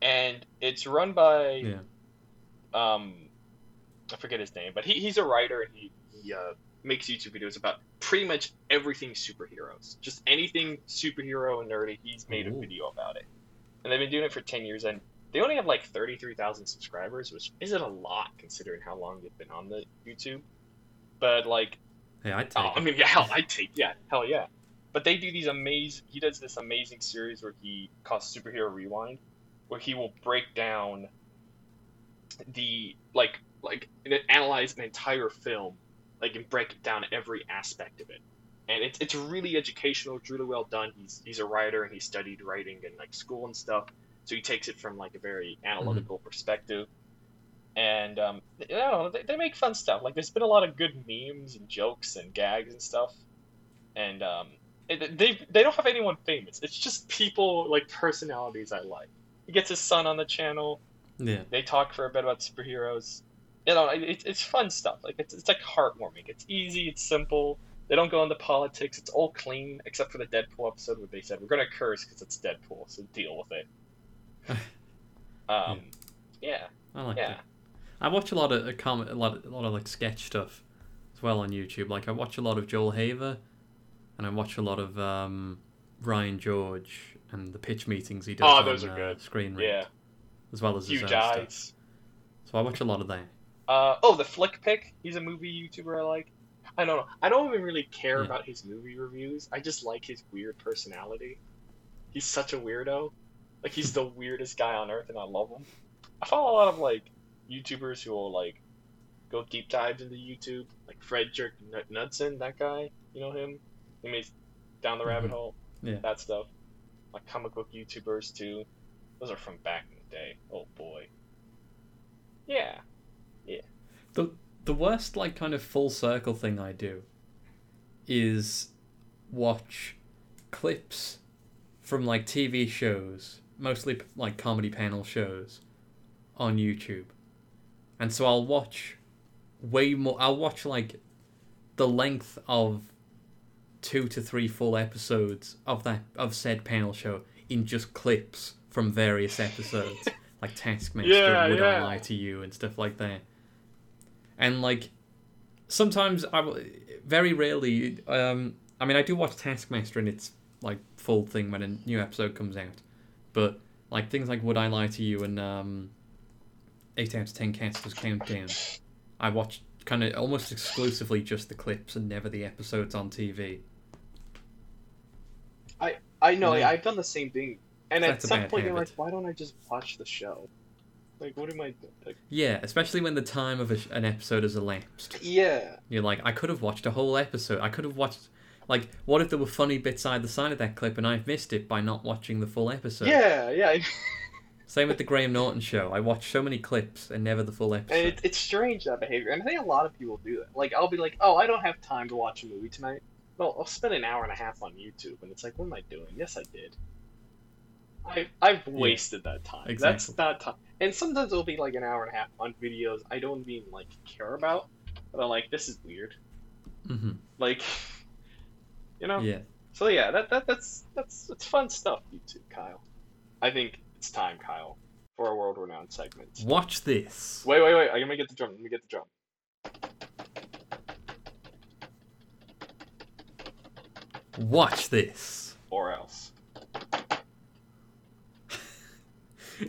And it's run by Yeah. um, I forget his name, but he, he's a writer and he, he uh, makes YouTube videos about pretty much everything superheroes. Just anything superhero and nerdy, he's made a video about it. And they've been doing it for 10 years, and they only have like 33,000 subscribers, which isn't a lot considering how long they've been on the YouTube. But like, Hey, I'd take oh, I mean, yeah, hell, I take, yeah, hell yeah. But they do these amazing. He does this amazing series where he calls Superhero Rewind, where he will break down the like like analyze an entire film, like and break it down every aspect of it. And it's it's really educational. It's really well done. He's he's a writer and he studied writing in like school and stuff, so he takes it from like a very analytical perspective. And um, I don't know, they, they make fun stuff. Like there's been a lot of good memes and jokes and gags and stuff. And um, they they don't have anyone famous. It's just people like personalities I like. He gets his son on the channel. Yeah. They talk for a bit about superheroes. You know, it, it's fun stuff. Like it's it's like heartwarming. It's easy. It's simple. They don't go into politics. It's all clean, except for the Deadpool episode where they said we're gonna curse because it's Deadpool, so deal with it. [LAUGHS] um, yeah, I like yeah. it. I watch a lot of a, com- a lot, of, a lot of like sketch stuff as well on YouTube. Like I watch a lot of Joel Haver, and I watch a lot of um, Ryan George and the pitch meetings he does. Oh, on, those are uh. Screen Rant, yeah. as well as his Huge own stuff. So I watch a lot of that. Uh, oh, the Flick Pick. He's a movie YouTuber I like. I don't know. I don't even really care Yeah. about his movie reviews. I just like his weird personality. He's such a weirdo. Like he's the weirdest guy on earth, and I love him. I follow a lot of like YouTubers who will like go deep dives into YouTube, like Fredrik Knudsen, that guy. You know him? He makes Down the Rabbit Mhm. Hole. Yeah. That stuff. Like comic book YouTubers too. Those are from back in the day. Oh boy. Yeah. The the worst like kind of full circle thing I do is watch clips from like TV shows, mostly like comedy panel shows on YouTube. And so I'll watch way more I'll watch like the length of 2 to 3 full episodes of that of said panel show in just clips from various episodes [LAUGHS] like Taskmaster Yeah, Would I. Lie to You and stuff like that and like sometimes I will- very rarely um I mean I do watch Taskmaster and its like full thing when a new episode comes out but like things like Would I Lie to You and um 8 out of 10 Cats Does Countdown I watch kind of almost exclusively just the clips and never the episodes on TV I I know. I've done the same thing. And at some point, you're like, why don't I just watch the show? Like, what am I? Like, yeah especially when the time of sh- an episode has elapsed yeah. You're like, I could have watched a whole episode. I could have watched, like, what if there were funny bits either side of that clip and I've missed it by not watching the full episode? Yeah, yeah. [LAUGHS] Same with the Graham Norton show. I watched so many clips and never the full episode. And it, it's strange that behavior, and I think a lot of people do that. Like, I'll be like, "Oh, I don't have time to watch a movie tonight." Well, I'll spend an hour and a half on YouTube, and it's like, "What am I doing?" Yes, I did. I I've wasted that time. That's Exactly. not time. And sometimes it'll be like an hour and a half on videos I don't even like care about, but I'm like, "This is weird." hmm Like, [LAUGHS] you know. Yeah. So yeah, that, that that's that's it's fun stuff, YouTube, Kyle. I think it's time, Kyle, for a world renowned segment. Watch this. Wait, wait, wait! I'm gonna get the drum. Let me get the drum. Watch this. Or else.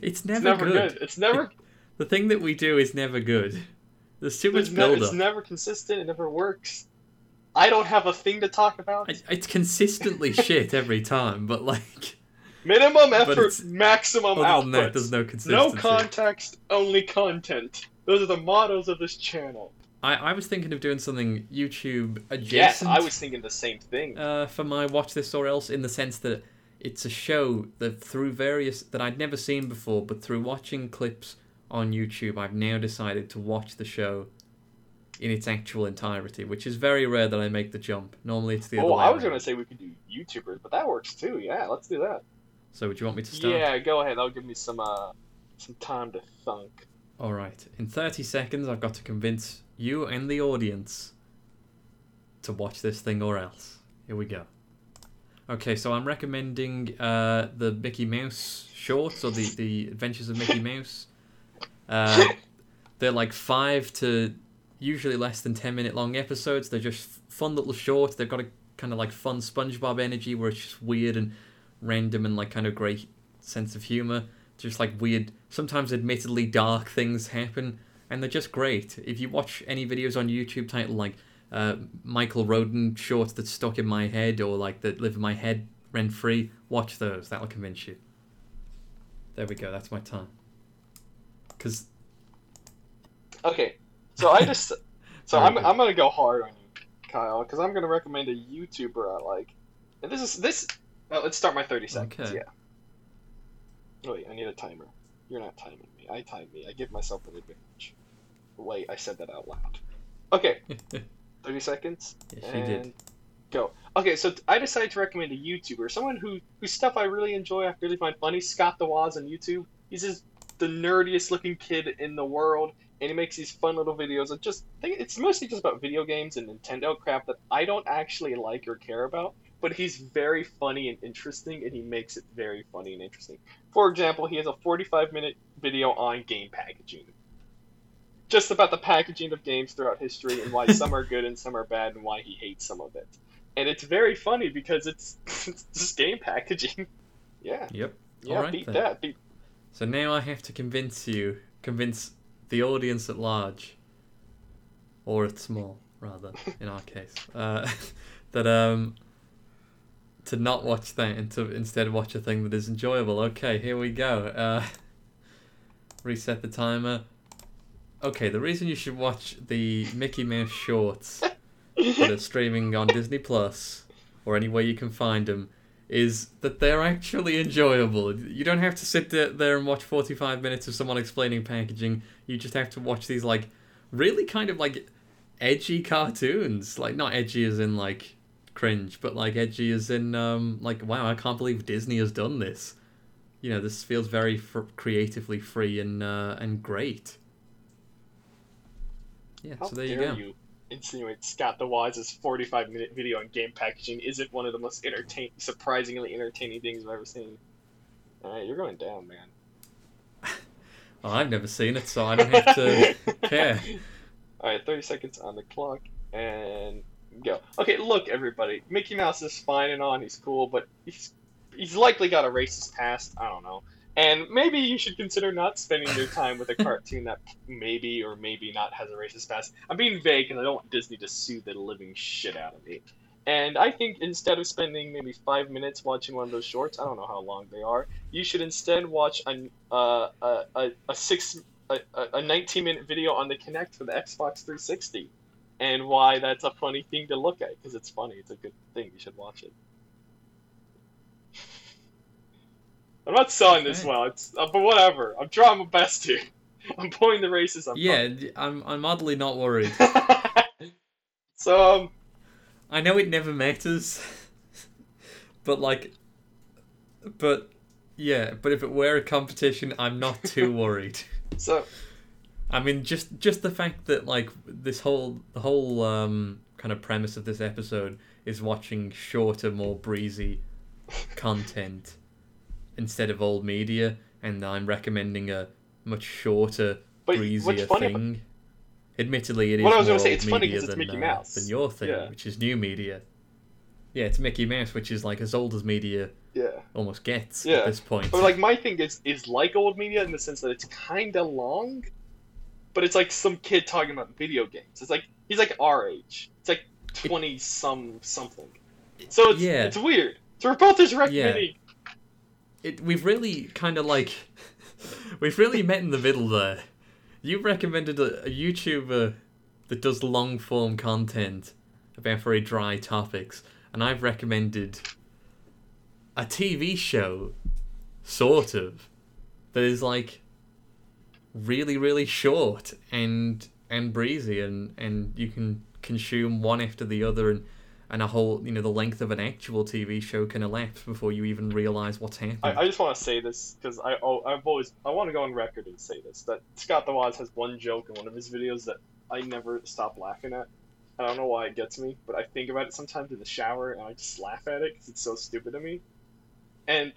It's It's never, never good. good. It's never. [LAUGHS] The thing that we do is never good. There's too much ne- build it's never consistent. It never works. I don't have a thing to talk about. It's consistently [LAUGHS] shit every time, but like, Minimum effort, maximum output. that, there's no consistency. no context, only content. Those are the mottos of this channel. I, I was thinking of doing something YouTube adjacent. Yes, I was thinking the same thing. uh, for my watch this or else in the sense that it's a show that through various that I'd never seen before, but through watching clips on YouTube, I've now decided to watch the show in its actual entirety, which is very rare that I make the jump. Normally, it's the other oh. I was gonna say we could do YouTubers, but that works too. Yeah, let's do that. So, would you want me to start? Yeah, go ahead. That'll give me some uh some time to think. All right. In 30 seconds, I've got to convince you and the audience to watch this thing or else. Here we go. Okay, so I'm recommending uh, the Mickey Mouse shorts or the, the Adventures of Mickey Mouse. Uh, they're like five to usually less than 10 minute long episodes. They're just fun little shorts. They've got a kind of like fun SpongeBob energy where it's just weird and random and like kind of great sense of humor just like weird, sometimes admittedly dark things happen, and they're just great. If you watch any videos on YouTube titled like uh, Michael Roden shorts that stuck in my head or like that live in my head rent free, watch those. That'll convince you. There we go. That's my time. Because Okay, so I just [LAUGHS] so I'm. I'm gonna go hard on you, Kyle, because I'm gonna recommend a YouTuber I like. And this is this. Well, let's start my 30 seconds. Okay. Yeah. Oh wait, I need a timer. You're not timing me. I time me. I give myself an advantage. Wait, I said that out loud. Okay, [LAUGHS] 30 seconds. yes, you did. and Go. Okay, so I decided to recommend a YouTuber, someone who whose stuff I really enjoy. I really find funny. Scott the Woz on YouTube. He's just the nerdiest looking kid in the world, and he makes these fun little videos. Of just think it's mostly just about video games and Nintendo crap that I don't actually like or care about. But he's very funny and interesting, and he makes it very funny and interesting. For example, he has a 45 minute video on game packaging. Just about the packaging of games throughout history and why some are good and some are bad and why he hates some of it. And it's very funny because it's, [LAUGHS] it's just game packaging. [LAUGHS] Yeah, Yep. yeah, beat then. that. Beat, So now I have to convince you, convince the audience at large, or at small, rather, in our case, [LAUGHS] uh, that um, to not watch that and to instead watch a thing that is enjoyable. Okay, here we go. Uh, reset the timer. Okay, the reason you should watch the Mickey Mouse shorts [LAUGHS] that are streaming on Disney Plus or anywhere you can find them is that they're actually enjoyable. You don't have to sit there, there and watch 45 minutes of someone explaining packaging. You just have to watch these like really kind of like edgy cartoons. Like not edgy as in like cringe, but like edgy as in um like wow, I can't believe Disney has done this. You know, this feels very fr- creatively free and uh, and great. Yeah, how so there you go. you insinuate Scott the Woz's 45 minute video on game packaging isn't one of the most entertain, surprisingly entertaining things I've ever seen? Alright, you're going down, man. [LAUGHS] Oh, I've never seen it, so I don't have to [LAUGHS] care. Alright, 30 seconds on the clock, and go. Okay, look, everybody. Mickey Mouse is fine and on, he's cool, but he's, he's likely got a racist past, I don't know. And maybe you should consider not spending your time with a cartoon that maybe or maybe not has a racist past. I'm being vague, and I don't want Disney to sue the living shit out of me. And I think instead of spending maybe five minutes watching one of those shorts, I don't know how long they are, you should instead watch a, uh, a, a, a six a- a 19 minute video on the Kinect for the Xbox 360 and why that's a funny thing to look at because it's funny. It's a good thing. You should watch it. I'm not selling this well, it's, uh, but whatever. I'm trying my best here. [LAUGHS] I'm pulling the races. I'm Yeah, I'm. I'm oddly not worried. [LAUGHS] so um, I know it never matters, [LAUGHS] but like, but yeah, but if it were a competition, I'm not too worried. so I mean, just just the fact that like this whole the whole um kind of premise of this episode is watching shorter, more breezy content instead of old media, and I'm recommending a much shorter, but breezier what's funny? About, thing. Admittedly, it is What I was more gonna say, it's funny media it's than, Mickey uh, Mouse. than your thing, Yeah. which is new media. Yeah, it's Mickey Mouse, which is like as old as media yeah. almost gets Yeah. at this point. But like my thing is is like old media in the sense that it's kind of long, but it's like some kid talking about video games. It's like he's like our age. It's like twenty some something. So it's Yeah. it's weird. So we're both just recommending. It, we've really kind of like we've really met in the middle there. You recommended a, a YouTuber that does long form content about very dry topics, and I've recommended a TV show, sort of, that is like really really short and and breezy, and and you can consume one after the other, and and a whole you know the length of an actual TV show can elapse before you even realize what's happening. I, I just want to say this because I oh, I've always I want to go on record and say this that Scott the Woz has one joke in one of his videos that I never stop laughing at. I don't know why it gets me, but I think about it sometimes in the shower and I just laugh at it because it's so stupid to me. And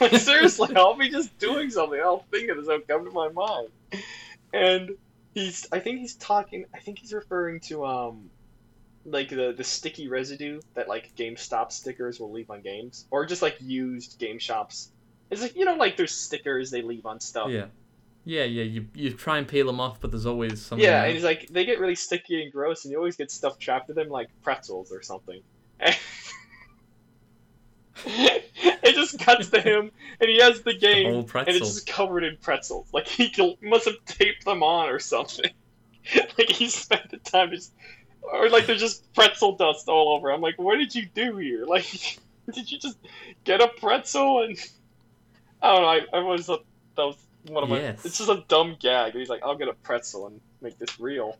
like, [LAUGHS] [LAUGHS] seriously, I'll be just doing something, I'll think of this, it'll come to my mind. And he's, I think he's talking, I think he's referring to um, like the the sticky residue that like GameStop stickers will leave on games, or just like used game shops. It's like you know, like there's stickers they leave on stuff. yeah, yeah, yeah. You you try and peel them off, but there's always something. Yeah, and he's like they get really sticky and gross, and you always get stuff trapped in them, like pretzels or something. [LAUGHS] it just cuts to him, and he has the [LAUGHS] game, whole and it's just covered in pretzels. Like he must have taped them on or something. [LAUGHS] like he spent the time just, or like there's just pretzel dust all over. I'm like, what did you do here? Like, [LAUGHS] did you just get a pretzel and? I don't know. I, I always thought that was one of my. Yes. It's just a dumb gag. He's like, I'll get a pretzel and make this real.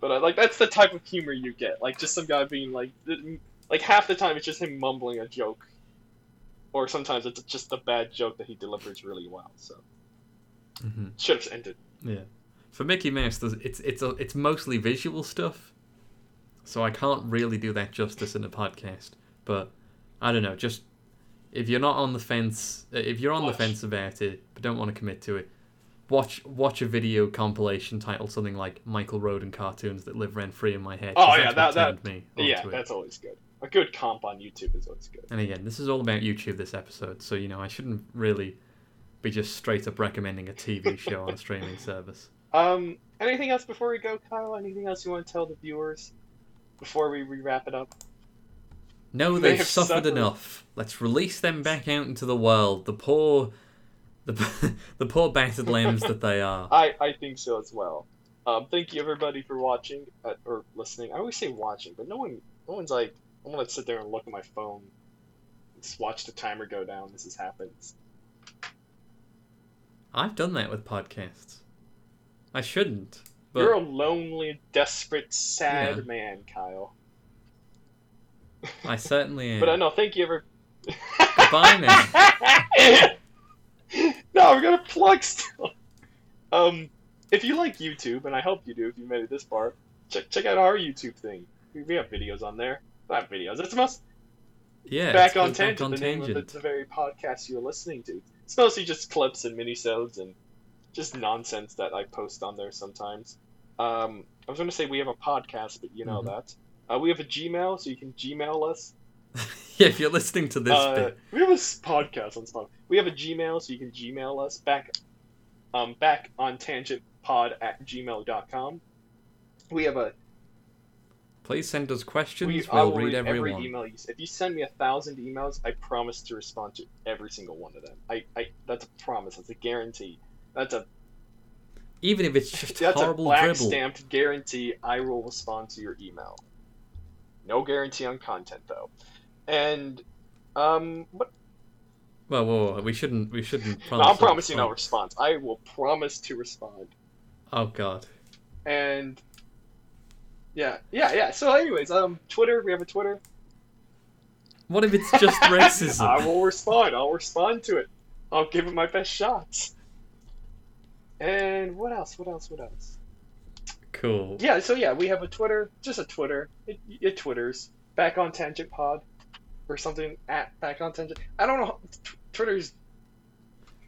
But I, like that's the type of humor you get. Like just some guy being like, like half the time it's just him mumbling a joke, or sometimes it's just a bad joke that he delivers really well. So Mhm. should have ended. Yeah. For Mickey Mouse, it's it's a, it's mostly visual stuff, so I can't really do that justice in a podcast. But I don't know. Just if you're not on the fence, uh, if you're on Watch. the fence about it but don't want to commit to it, watch watch a video compilation titled something like Michael Roden cartoons that live rent free in my head." Oh, yeah, that- that- me yeah, it. that's always good. A good comp on YouTube is always good. And again, this is all about YouTube this episode, so you know I shouldn't really be just straight up recommending a TV show on a streaming service. Um, anything else before we go, Kyle? Anything else you want to tell the viewers before we wrap it up? No, They they've have suffered, suffered. enough. Let's release them back out into the world. The poor, the [LAUGHS] the poor battered lambs that they are. [LAUGHS] I, I think so as well. Um, thank you everybody for watching uh, or listening. I always say watching, but no one no one's like I'm gonna sit there and look at my phone, just watch the timer go down. This has happened. I've done that with podcasts. I shouldn't, but You're a lonely, desperate, sad Yeah. man, Kyle. I certainly [LAUGHS] am. But I know. Thank you ever. [LAUGHS] Goodbye now. [LAUGHS] no, we're gonna plug still. Um, if you like YouTube, and I hope you do, if you made it this far, check check out our YouTube thing. We have videos on there. Not videos. It's most Yeah, back on tangent. Back on the name of the, tangent. the very podcast you're listening to. It's mostly just clips and minisodes and just nonsense that I post on there sometimes. Um, I was going to say we have a podcast, but you know Mhm. that. Uh, we have a Gmail, so you can Gmail us. [LAUGHS] yeah, if you're listening to this Uh, bit, we have a podcast on Spotify. We have a Gmail, so you can Gmail us back, um, back on tangentpod at gmail.com. We have a please send us questions. we, will read, read every every email you. If you send me a thousand emails, I promise to respond to every single one of them. I, I that's a promise. That's a guarantee. That's a Even if it's just [LAUGHS] that's a horrible black dribble. stamped guarantee. I will respond to your email. No guarantee on content though. And um, what? Well, whoa, whoa, we shouldn't. We shouldn't. [LAUGHS] Promise I'm a promising no response. response. I will promise to respond. Oh God. And yeah, yeah, yeah. So, anyways, um, Twitter. We have a Twitter. What if it's just [LAUGHS] racism? I will respond. I'll respond to it. I'll give it my best shots. And what else? What else? What else? Cool. Yeah. So yeah, we have a Twitter. Just a Twitter. It, it twitters back on Tangent Pod or something at back on Tangent. I don't know. T- Twitter's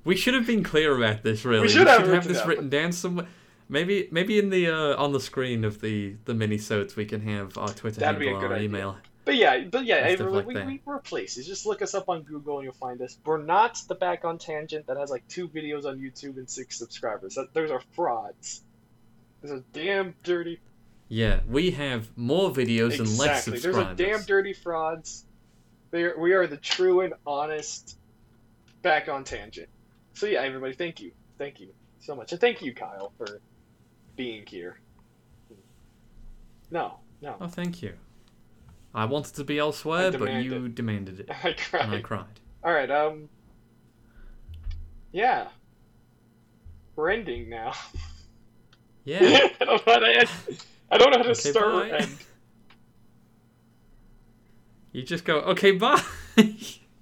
We should have been clear about this. Really, we should have written this down, written down somewhere. Maybe, maybe in the uh, on the screen of the the mini minisodes we can have our Twitter That'd handle, our idea. email. But yeah, but yeah, everyone, like we, we we're places. Just look us up on Google and you'll find us. We're not the Back on Tangent that has like two videos on YouTube and six subscribers. That, those are frauds. Those are damn dirty. Yeah, we have more videos and less subscribers. Exactly. Those subscribers. are damn dirty frauds. They are, we are the true and honest Back on Tangent. So yeah, everybody, thank you, thank you so much, and thank you, Kyle, for being here. No, no. Oh, thank you. I wanted to be elsewhere, but you demanded it, [LAUGHS] I cried. and I cried. All right. Um. Yeah. We're ending now. Yeah. [LAUGHS] I don't know how to end. I don't know how to Okay, start or end. You just go, okay, bye. [LAUGHS]